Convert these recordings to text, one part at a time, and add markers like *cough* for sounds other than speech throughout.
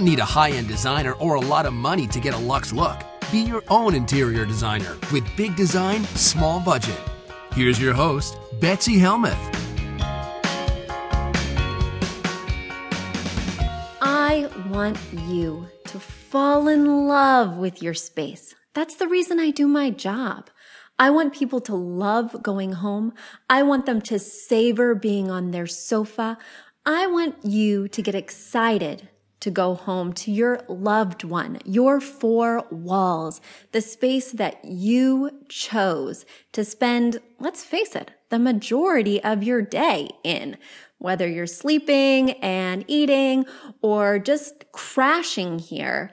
don't need a high end designer or a lot of money to get a luxe look. Be your own interior designer with big design, small budget. Here's your host, Betsy Helmuth. I want you to fall in love with your space. That's the reason I do my job. I want people to love going home. I want them to savor being on their sofa. I want you to get excited to go home to your loved one, your four walls, the space that you chose to spend, let's face it, the majority of your day in. Whether you're sleeping and eating or just crashing here,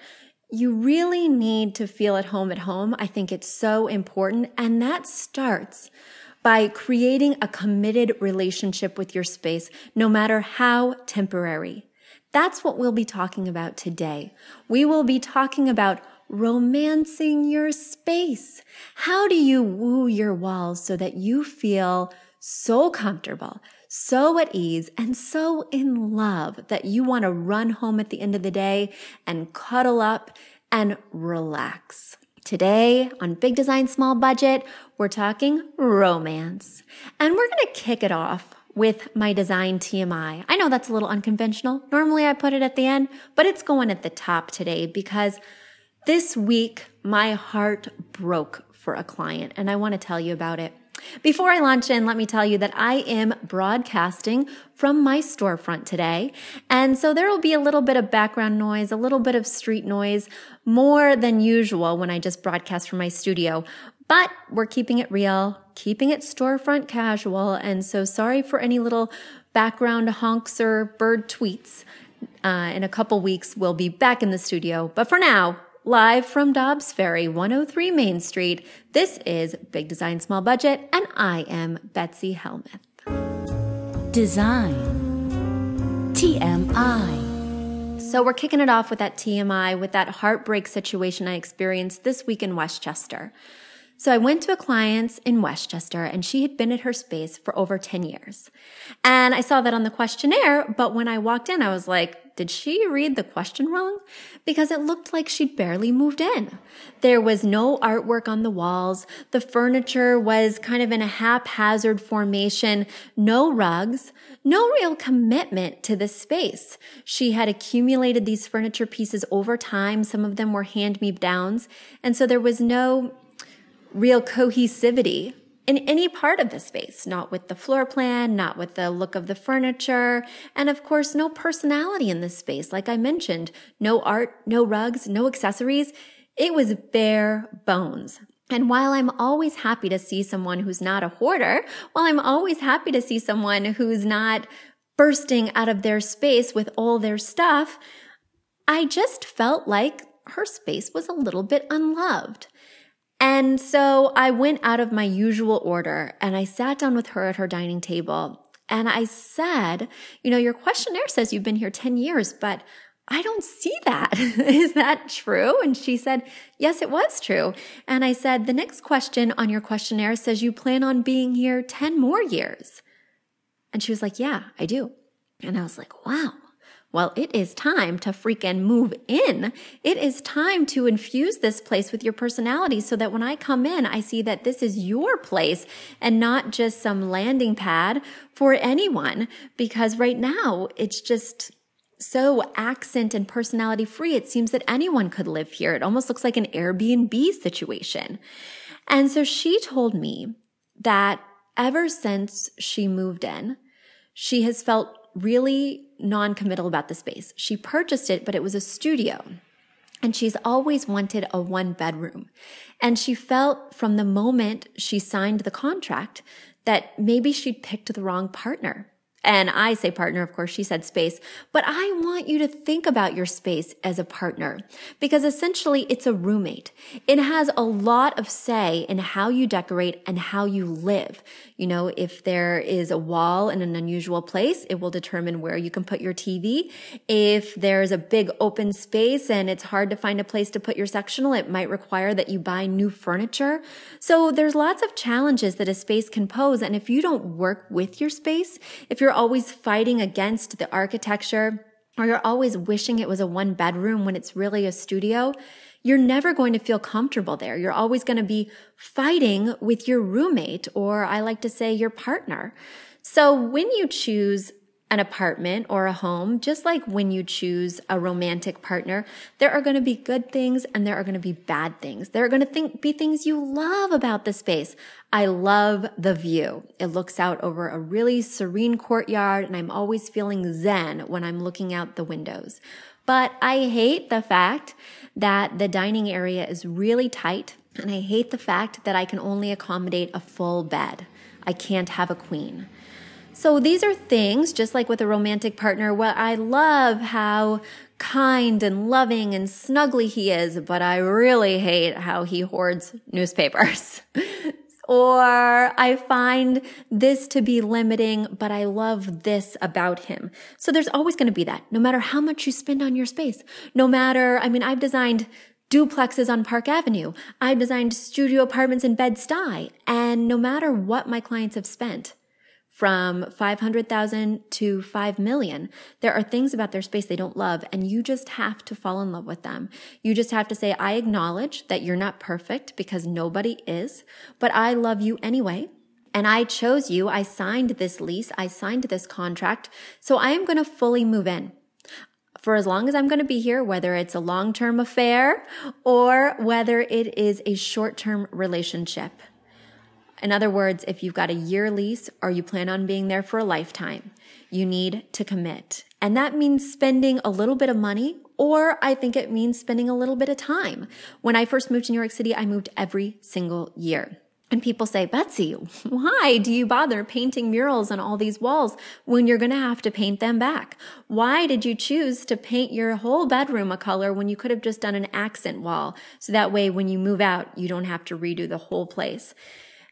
you really need to feel at home at home. I think it's so important. And that starts by creating a committed relationship with your space, no matter how temporary. That's what we'll be talking about today. We will be talking about romancing your space. How do you woo your walls so that you feel so comfortable, so at ease, and so in love that you want to run home at the end of the day and cuddle up and relax? Today on Big Design Small Budget, we're talking romance. And we're going to kick it off with my design TMI. I know that's a little unconventional. Normally I put it at the end, but it's going at the top today because this week my heart broke for a client and I want to tell you about it. Before I launch in, let me tell you that I am broadcasting from my storefront today. And so there will be a little bit of background noise, a little bit of street noise, more than usual when I just broadcast from my studio. But we're keeping it real, keeping it storefront casual. And so sorry for any little background honks or bird tweets. Uh, in a couple weeks, we'll be back in the studio. But for now, live from Dobbs Ferry, 103 Main Street, this is Big Design Small Budget, and I am Betsy Helmuth. Design TMI. So we're kicking it off with that TMI, with that heartbreak situation I experienced this week in Westchester. So I went to a client's in Westchester and she had been at her space for over 10 years. And I saw that on the questionnaire, but when I walked in, I was like, did she read the question wrong? Because it looked like she'd barely moved in. There was no artwork on the walls. The furniture was kind of in a haphazard formation, no rugs, no real commitment to the space. She had accumulated these furniture pieces over time. Some of them were hand me downs. And so there was no real cohesivity in any part of the space, not with the floor plan, not with the look of the furniture, and of course, no personality in this space. Like I mentioned, no art, no rugs, no accessories. It was bare bones. And while I'm always happy to see someone who's not a hoarder, while I'm always happy to see someone who's not bursting out of their space with all their stuff, I just felt like her space was a little bit unloved. And so I went out of my usual order and I sat down with her at her dining table. And I said, You know, your questionnaire says you've been here 10 years, but I don't see that. *laughs* Is that true? And she said, Yes, it was true. And I said, The next question on your questionnaire says you plan on being here 10 more years. And she was like, Yeah, I do. And I was like, Wow. Well, it is time to freaking move in. It is time to infuse this place with your personality so that when I come in, I see that this is your place and not just some landing pad for anyone. Because right now it's just so accent and personality free. It seems that anyone could live here. It almost looks like an Airbnb situation. And so she told me that ever since she moved in, she has felt really non-committal about the space. She purchased it, but it was a studio. And she's always wanted a one bedroom. And she felt from the moment she signed the contract that maybe she'd picked the wrong partner. And I say partner, of course, she said space, but I want you to think about your space as a partner because essentially it's a roommate. It has a lot of say in how you decorate and how you live. You know, if there is a wall in an unusual place, it will determine where you can put your TV. If there's a big open space and it's hard to find a place to put your sectional, it might require that you buy new furniture. So there's lots of challenges that a space can pose. And if you don't work with your space, if you're always fighting against the architecture, or you're always wishing it was a one bedroom when it's really a studio, you're never going to feel comfortable there. You're always going to be fighting with your roommate, or I like to say your partner. So when you choose an apartment or a home, just like when you choose a romantic partner, there are going to be good things and there are going to be bad things. There are going to think, be things you love about the space. I love the view. It looks out over a really serene courtyard and I'm always feeling zen when I'm looking out the windows. But I hate the fact that the dining area is really tight and I hate the fact that I can only accommodate a full bed. I can't have a queen. So these are things, just like with a romantic partner, where I love how kind and loving and snuggly he is, but I really hate how he hoards newspapers. *laughs* or I find this to be limiting, but I love this about him. So there's always going to be that, no matter how much you spend on your space. No matter, I mean, I've designed duplexes on Park Avenue. I've designed studio apartments in Bed-Stuy. And no matter what my clients have spent, from 500,000 to 5 million. There are things about their space they don't love and you just have to fall in love with them. You just have to say, I acknowledge that you're not perfect because nobody is, but I love you anyway. And I chose you. I signed this lease. I signed this contract. So I am going to fully move in for as long as I'm going to be here, whether it's a long term affair or whether it is a short term relationship. In other words, if you've got a year lease or you plan on being there for a lifetime, you need to commit. And that means spending a little bit of money, or I think it means spending a little bit of time. When I first moved to New York City, I moved every single year. And people say, Betsy, why do you bother painting murals on all these walls when you're going to have to paint them back? Why did you choose to paint your whole bedroom a color when you could have just done an accent wall? So that way, when you move out, you don't have to redo the whole place.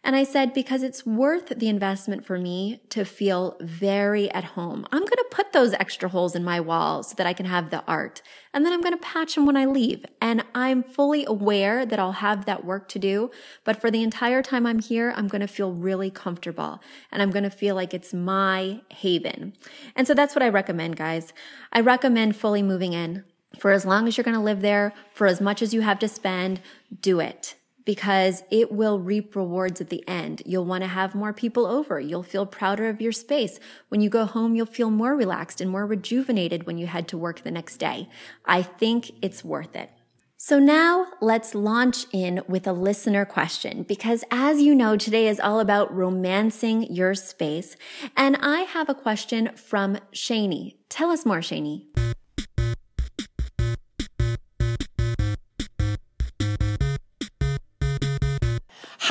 And I said, because it's worth the investment for me to feel very at home. I'm going to put those extra holes in my wall so that I can have the art. And then I'm going to patch them when I leave. And I'm fully aware that I'll have that work to do. But for the entire time I'm here, I'm going to feel really comfortable and I'm going to feel like it's my haven. And so that's what I recommend, guys. I recommend fully moving in. For as long as you're going to live there, for as much as you have to spend, do it because it will reap rewards at the end. You'll want to have more people over. You'll feel prouder of your space. When you go home, you'll feel more relaxed and more rejuvenated when you head to work the next day. I think it's worth it. So now let's launch in with a listener question because as you know, today is all about romancing your space. And I have a question from Shani. Tell us more, Shani.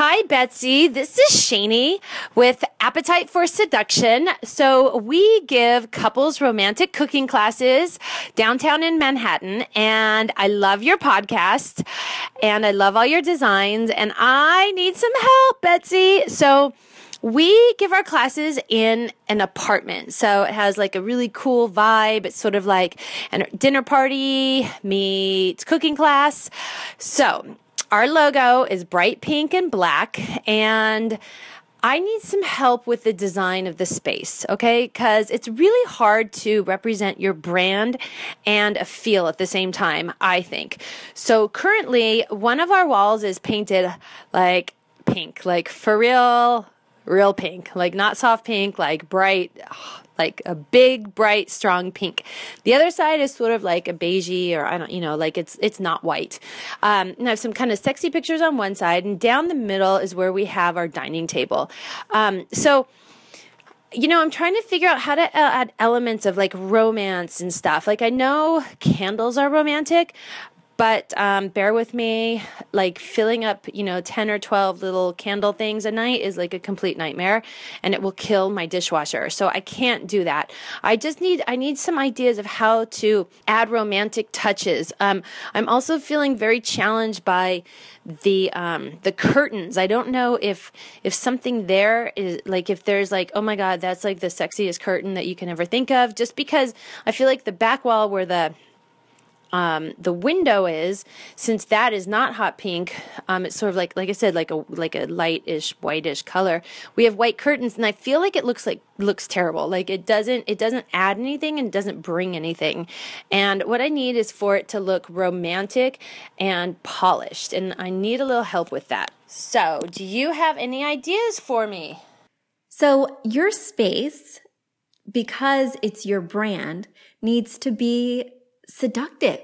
Hi, Betsy. This is Shani with Appetite for Seduction. So we give couples romantic cooking classes downtown in Manhattan. And I love your podcast and I love all your designs and I need some help, Betsy. So we give our classes in an apartment. So it has like a really cool vibe. It's sort of like a dinner party meets cooking class. So our logo is bright pink and black, and I need some help with the design of the space, okay? Because it's really hard to represent your brand and a feel at the same time, I think. So currently, one of our walls is painted like pink, like for real, real pink, like not soft pink, like bright, like a big, bright, strong pink. The other side is sort of like a beigey, or I don't, you know, like it's it's not white. Um, and I have some kind of sexy pictures on one side, and down the middle is where we have our dining table. Um, so you know, I'm trying to figure out how to add elements of like romance and stuff. Like, I know candles are romantic, but um, bear with me like filling up you know 10 or 12 little candle things a night is like a complete nightmare and it will kill my dishwasher. So i can't do that. I just need i need some ideas of how to add romantic touches. Um, i'm also feeling very challenged by the um, the curtains. I don't know if if something there is like if there's like oh my god that's like the sexiest curtain that you can ever think of just because i feel like the back wall where the um, the window is, since that is not hot pink, um, it's sort of like, like I said, like a like a lightish, whitish color. We have white curtains, and I feel like it looks like looks terrible. Like it doesn't it doesn't add anything and doesn't bring anything. And what I need is for it to look romantic and polished, and I need a little help with that. So, do you have any ideas for me? So, your space, because it's your brand, needs to be seductive.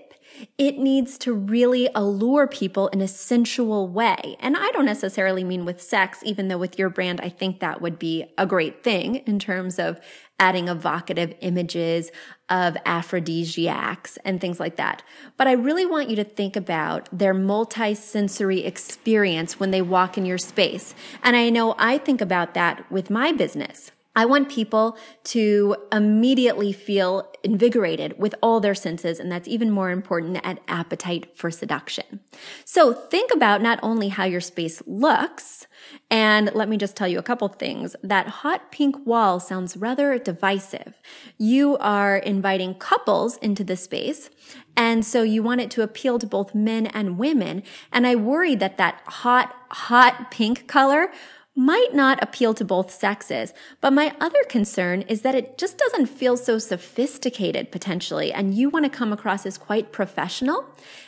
It needs to really allure people in a sensual way. And I don't necessarily mean with sex, even though with your brand, I think that would be a great thing in terms of adding evocative images of aphrodisiacs and things like that. But I really want you to think about their multi-sensory experience when they walk in your space. And I know I think about that with my business. I want people to immediately feel invigorated with all their senses, and that's even more important at appetite for seduction. So think about not only how your space looks, and let me just tell you a couple things. That hot pink wall sounds rather divisive. You are inviting couples into the space, and so you want it to appeal to both men and women. And I worry that that hot, hot pink color might not appeal to both sexes, but my other concern is that it just doesn't feel so sophisticated potentially, and you want to come across as quite professional.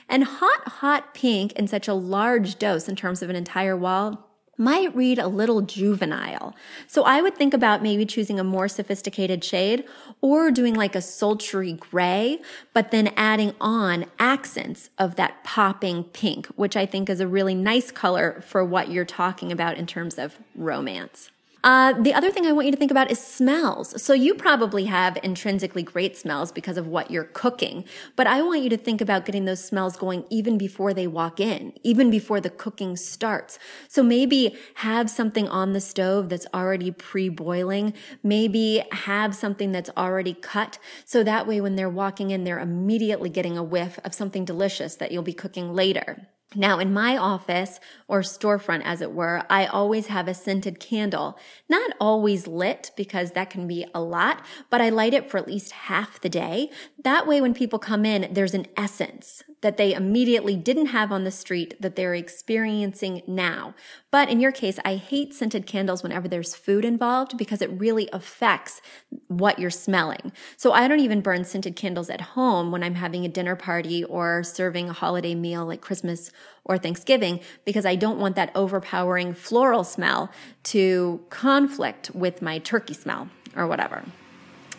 And hot, hot pink in such a large dose in terms of an entire wall might read a little juvenile. So I would think about maybe choosing a more sophisticated shade or doing like a sultry gray, but then adding on accents of that popping pink, which I think is a really nice color for what you're talking about in terms of romance. Uh, the other thing I want you to think about is smells. So you probably have intrinsically great smells because of what you're cooking, but I want you to think about getting those smells going even before they walk in, even before the cooking starts. So maybe have something on the stove that's already pre-boiling. Maybe have something that's already cut. So that way when they're walking in, they're immediately getting a whiff of something delicious that you'll be cooking later. Now, in my office or storefront, as it were, I always have a scented candle. Not always lit because that can be a lot, but I light it for at least half the day. That way, when people come in, there's an essence that they immediately didn't have on the street that they're experiencing now. But in your case, I hate scented candles whenever there's food involved because it really affects what you're smelling. So I don't even burn scented candles at home when I'm having a dinner party or serving a holiday meal like Christmas or Thanksgiving because I don't want that overpowering floral smell to conflict with my turkey smell or whatever.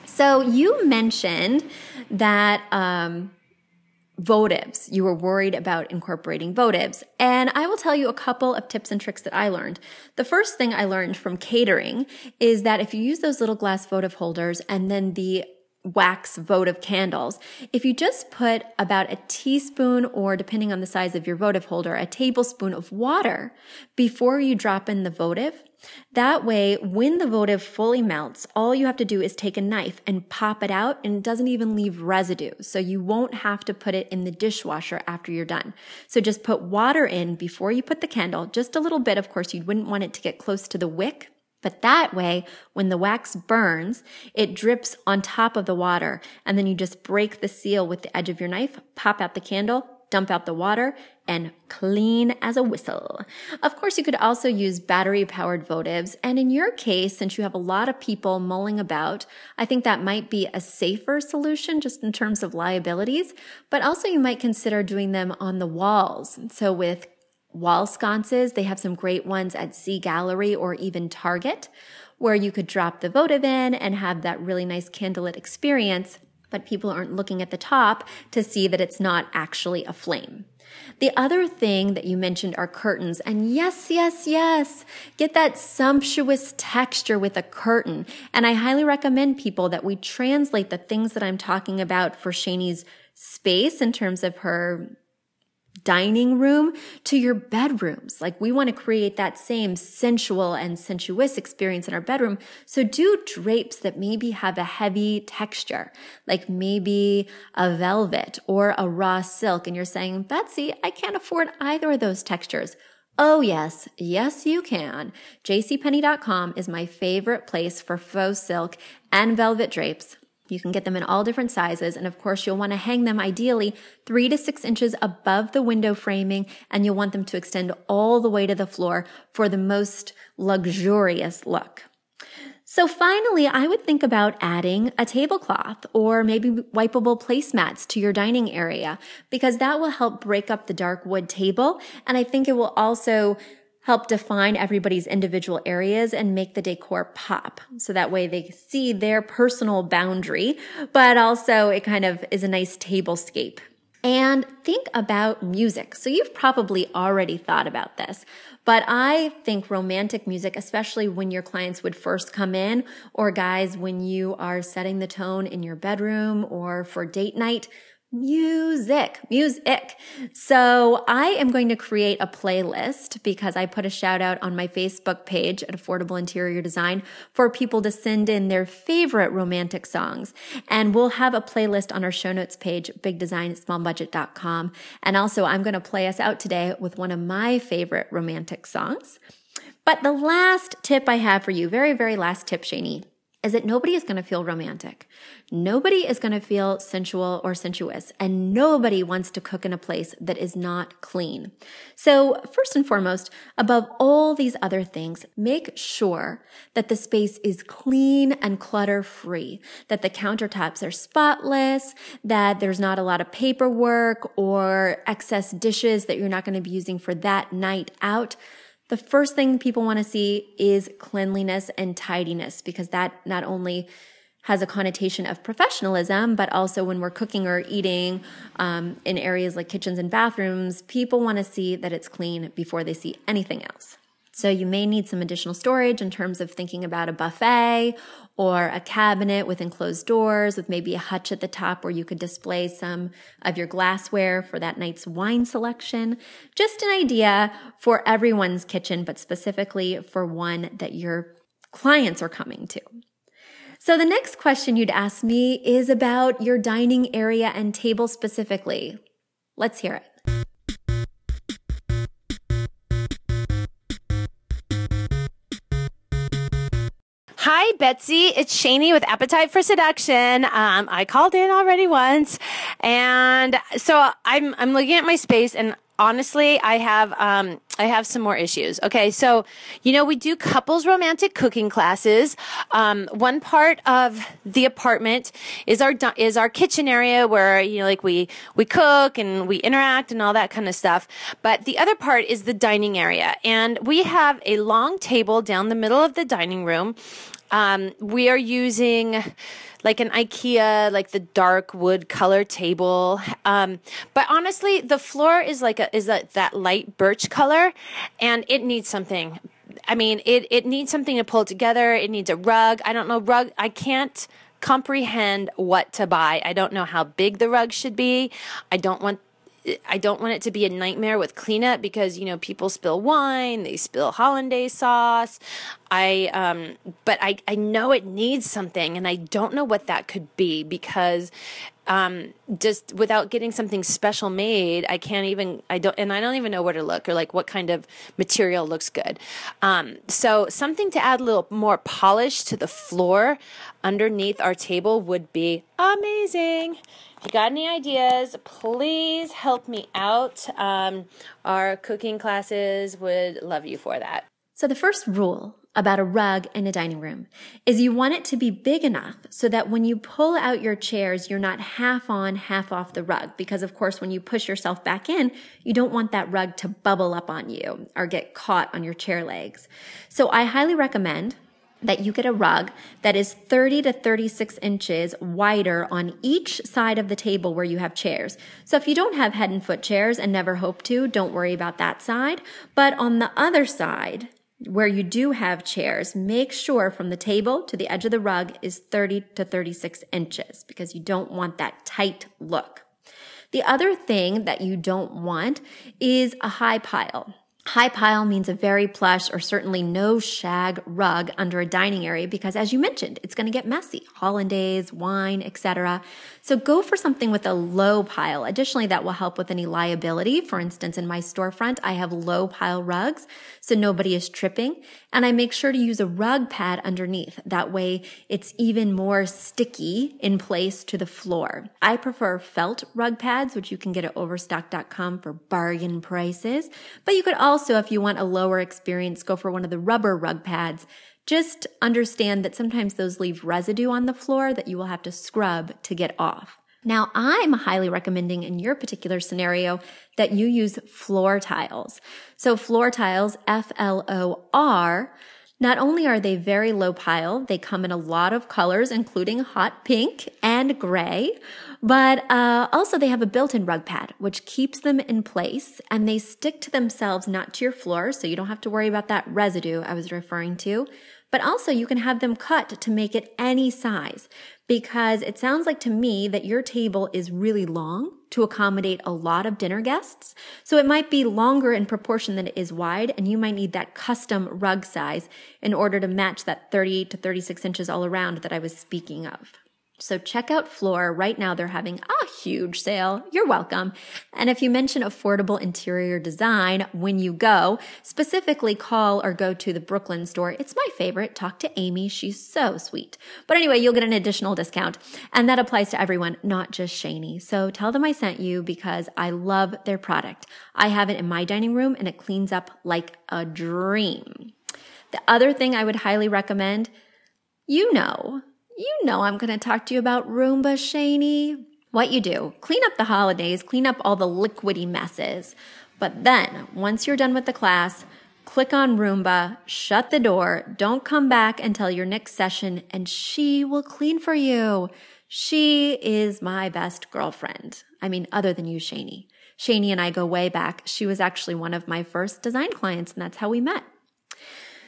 So you mentioned that um, votives. You were worried about incorporating votives. And I will tell you a couple of tips and tricks that I learned. The first thing I learned from catering is that if you use those little glass votive holders and then the wax votive candles. If you just put about a teaspoon or depending on the size of your votive holder, a tablespoon of water before you drop in the votive, that way, when the votive fully melts, all you have to do is take a knife and pop it out and it doesn't even leave residue. So you won't have to put it in the dishwasher after you're done. So just put water in before you put the candle, just a little bit. Of course, you wouldn't want it to get close to the wick. But that way, when the wax burns, it drips on top of the water and then you just break the seal with the edge of your knife, pop out the candle, dump out the water, and clean as a whistle. Of course, you could also use battery powered votives. And in your case, since you have a lot of people mulling about, I think that might be a safer solution just in terms of liabilities. But also you might consider doing them on the walls. So with wall sconces, they have some great ones at Z Gallerie or even Target where you could drop the votive in and have that really nice candlelit experience but people aren't looking at the top to see that it's not actually a flame. The other thing that you mentioned are curtains. And yes, yes, yes, get that sumptuous texture with a curtain. And I highly recommend people that we translate the things that I'm talking about for Shani's space in terms of her dining room to your bedrooms. Like we want to create that same sensual and sensuous experience in our bedroom. So do drapes that maybe have a heavy texture, like maybe a velvet or a raw silk. And you're saying, Betsy, I can't afford either of those textures. Oh yes, yes you can. jcpenney.com is my favorite place for faux silk and velvet drapes You can get them in all different sizes. And of course, you'll want to hang them ideally three to six inches above the window framing. And you'll want them to extend all the way to the floor for the most luxurious look. So finally, I would think about adding a tablecloth or maybe wipeable placemats to your dining area because that will help break up the dark wood table. And I think it will also help define everybody's individual areas and make the decor pop. So that way they see their personal boundary, but also it kind of is a nice tablescape. And think about music. So you've probably already thought about this, but I think romantic music, especially when your clients would first come in or guys, when you are setting the tone in your bedroom or for date night, music, music. So I am going to create a playlist because I put a shout out on my Facebook page at Affordable Interior Design for people to send in their favorite romantic songs. And we'll have a playlist on our show notes page, bigdesignsmallbudget.com. And also I'm going to play us out today with one of my favorite romantic songs. But the last tip I have for you, very, very last tip, Shani, is that nobody is going to feel romantic. Nobody is going to feel sensual or sensuous, and nobody wants to cook in a place that is not clean. So, first and foremost, above all these other things, make sure that the space is clean and clutter free, that the countertops are spotless, that there's not a lot of paperwork or excess dishes that you're not going to be using for that night out the first thing people want to see is cleanliness and tidiness because that not only has a connotation of professionalism, but also when we're cooking or eating um, in areas like kitchens and bathrooms, people want to see that it's clean before they see anything else. So you may need some additional storage in terms of thinking about a buffet or a cabinet with enclosed doors with maybe a hutch at the top where you could display some of your glassware for that night's wine selection. Just an idea for everyone's kitchen, but specifically for one that your clients are coming to. So the next question you'd ask me is about your dining area and table specifically. Let's hear it. Hi, Betsy. It's Shani with Appetite for Seduction. Um, I called in already once, and so I'm I'm looking at my space, and honestly, I have um, I have some more issues. Okay, so you know we do couples romantic cooking classes. Um, one part of the apartment is our is our kitchen area where you know like we we cook and we interact and all that kind of stuff. But the other part is the dining area, and we have a long table down the middle of the dining room um, we are using like an IKEA, like the dark wood color table. Um, but honestly, the floor is like a, is a, that light birch color and it needs something. I mean, it, it needs something to pull together. It needs a rug. I don't know, rug. I can't comprehend what to buy. I don't know how big the rug should be. I don't want I don't want it to be a nightmare with cleanup because you know people spill wine, they spill hollandaise sauce. I um but I I know it needs something and I don't know what that could be because um just without getting something special made, I can't even I don't and I don't even know where to look or like what kind of material looks good. Um so something to add a little more polish to the floor underneath our table would be amazing. If you got any ideas, please help me out. Um, our cooking classes would love you for that. So, the first rule about a rug in a dining room is you want it to be big enough so that when you pull out your chairs, you're not half on, half off the rug. Because, of course, when you push yourself back in, you don't want that rug to bubble up on you or get caught on your chair legs. So, I highly recommend that you get a rug that is 30 to 36 inches wider on each side of the table where you have chairs. So if you don't have head and foot chairs and never hope to, don't worry about that side. But on the other side, where you do have chairs, make sure from the table to the edge of the rug is 30 to 36 inches because you don't want that tight look. The other thing that you don't want is a high pile. High pile means a very plush or certainly no shag rug under a dining area because as you mentioned, it's going to get messy. Hollandaise, wine, etc. So go for something with a low pile. Additionally, that will help with any liability. For instance, in my storefront, I have low pile rugs so nobody is tripping and I make sure to use a rug pad underneath. That way it's even more sticky in place to the floor. I prefer felt rug pads, which you can get at overstock.com for bargain prices, but you could also also, if you want a lower experience, go for one of the rubber rug pads. Just understand that sometimes those leave residue on the floor that you will have to scrub to get off. Now, I'm highly recommending in your particular scenario that you use floor tiles. So FLOR tiles, F-L-O-R, not only are they very low pile, they come in a lot of colors, including hot pink and gray, but uh, also, they have a built in rug pad, which keeps them in place and they stick to themselves, not to your floor. So you don't have to worry about that residue I was referring to. But also, you can have them cut to make it any size because it sounds like to me that your table is really long to accommodate a lot of dinner guests. So it might be longer in proportion than it is wide, and you might need that custom rug size in order to match that 38 to 36 inches all around that I was speaking of. So check out FLOR. Right now they're having a huge sale. You're welcome. And if you mention affordable interior design when you go, specifically call or go to the Brooklyn store. It's my favorite. Talk to Amy. She's so sweet. But anyway, you'll get an additional discount. And that applies to everyone, not just Shani. So tell them I sent you because I love their product. I have it in my dining room and it cleans up like a dream. The other thing I would highly recommend, you know, you know I'm going to talk to you about Roomba, Shani. What you do, clean up the hollandaise, clean up all the liquidy messes. But then, once you're done with the class, click on Roomba, shut the door, don't come back until your next session, and she will clean for you. She is my best girlfriend. I mean, other than you, Shani. Shani and I go way back. She was actually one of my first design clients, and that's how we met.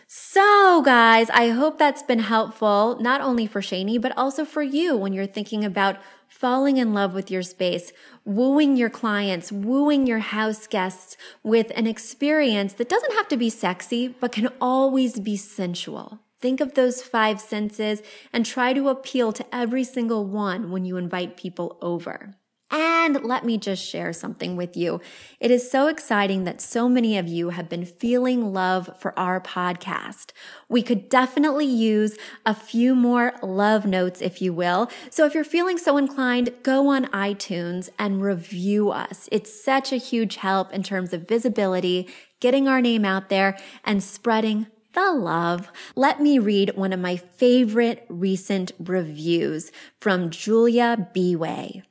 So, guys, I hope that's been helpful, not only for Shani, but also for you when you're thinking about falling in love with your space, wooing your clients, wooing your house guests with an experience that doesn't have to be sexy, but can always be sensual. Think of those five senses and try to appeal to every single one when you invite people over. And let me just share something with you. It is so exciting that so many of you have been feeling love for our podcast. We could definitely use a few more love notes, if you will. So if you're feeling so inclined, go on iTunes and review us. It's such a huge help in terms of visibility, getting our name out there and spreading the love. Let me read one of my favorite recent reviews from Julia Way.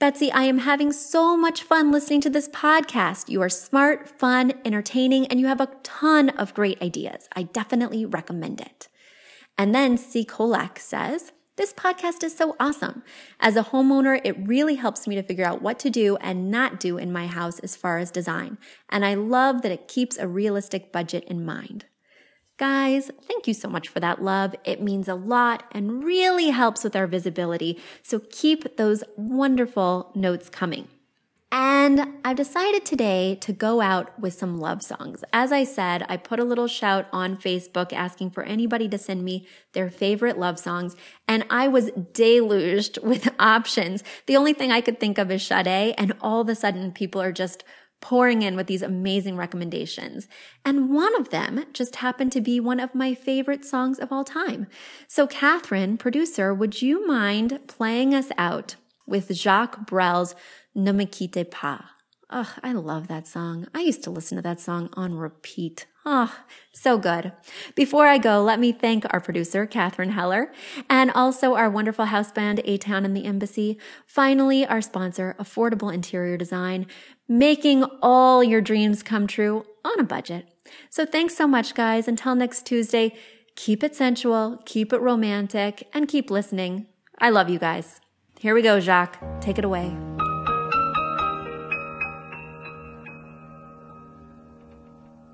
Betsy, I am having so much fun listening to this podcast. You are smart, fun, entertaining, and you have a ton of great ideas. I definitely recommend it. And then C. Kolak says, this podcast is so awesome. As a homeowner, it really helps me to figure out what to do and not do in my house as far as design. And I love that it keeps a realistic budget in mind. Guys, thank you so much for that love. It means a lot and really helps with our visibility. So keep those wonderful notes coming. And I've decided today to go out with some love songs. As I said, I put a little shout on Facebook asking for anybody to send me their favorite love songs, and I was deluged *laughs* with options. The only thing I could think of is Sade, and all of a sudden people are just pouring in with these amazing recommendations. And one of them just happened to be one of my favorite songs of all time. So, Catherine, producer, would you mind playing us out with Jacques Brel's Ne me quitte pas? Oh, I love that song. I used to listen to that song on repeat. Oh, so good. Before I go, let me thank our producer, Catherine Heller, and also our wonderful house band, A Town and the Embassy. Finally, our sponsor, Affordable Interior Design, making all your dreams come true on a budget. So thanks so much, guys. Until next Tuesday, keep it sensual, keep it romantic, and keep listening. I love you guys. Here we go, Jacques. Take it away.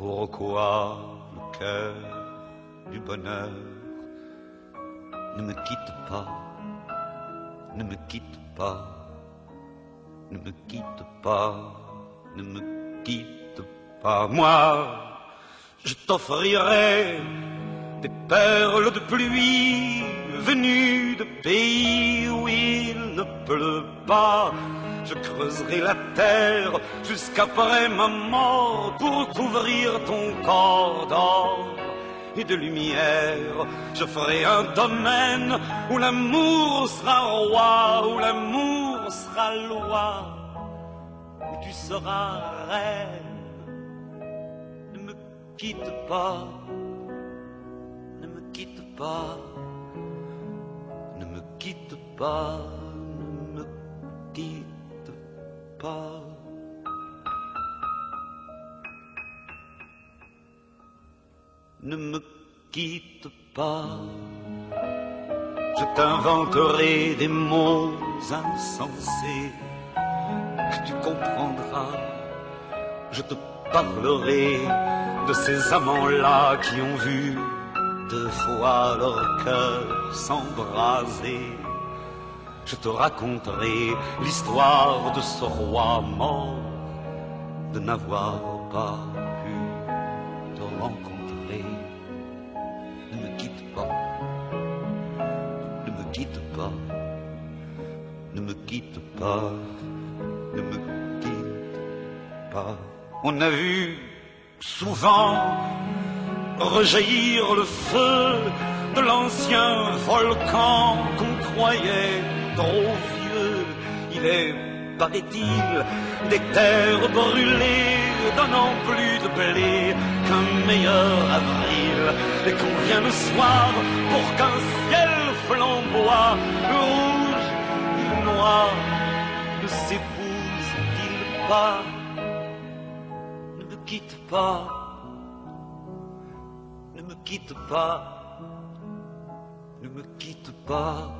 pourquoi le cœur du bonheur ne me quitte pas, ne me quitte pas, ne me quitte pas, ne me quitte pas. Moi, je t'offrirai des perles de pluie venues de pays où il ne pleut pas. Je creuserai la terre jusqu'après ma mort pour couvrir ton corps d'or et de lumière. Je ferai un domaine où l'amour sera roi, où l'amour sera loi, où tu seras reine. Ne me quitte pas, ne me quitte pas, ne me quitte pas. ne me quitte pas. Je t'inventerai des mots insensés que tu comprendras. Je te parlerai de ces amants-là qui ont vu deux fois leur cœur s'embraser. Je te raconterai l'histoire de ce roi mort de n'avoir pas pu te rencontrer. Ne me quitte pas, ne me quitte pas, ne me quitte pas, ne me quitte pas. On a vu souvent rejaillir le feu de l'ancien volcan qu'on croyait trop vieux. Il est, paraît-il, des terres brûlées donnant plus de blé qu'un meilleur avril. Et qu'on vient le soir pour qu'un ciel flamboie, rouge et noir, ne s'épouse-t-il pas Ne me quitte pas, ne me quitte pas, ne me quitte pas,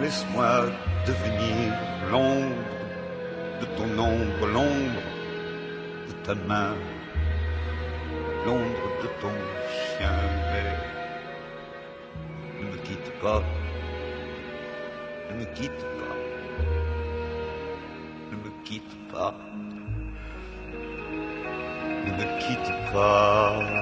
Laisse-moi devenir l'ombre de ton ombre, l'ombre de ta main, l'ombre de ton chien. Mais ne me quitte pas, ne me quitte pas, ne me quitte pas, ne me quitte pas.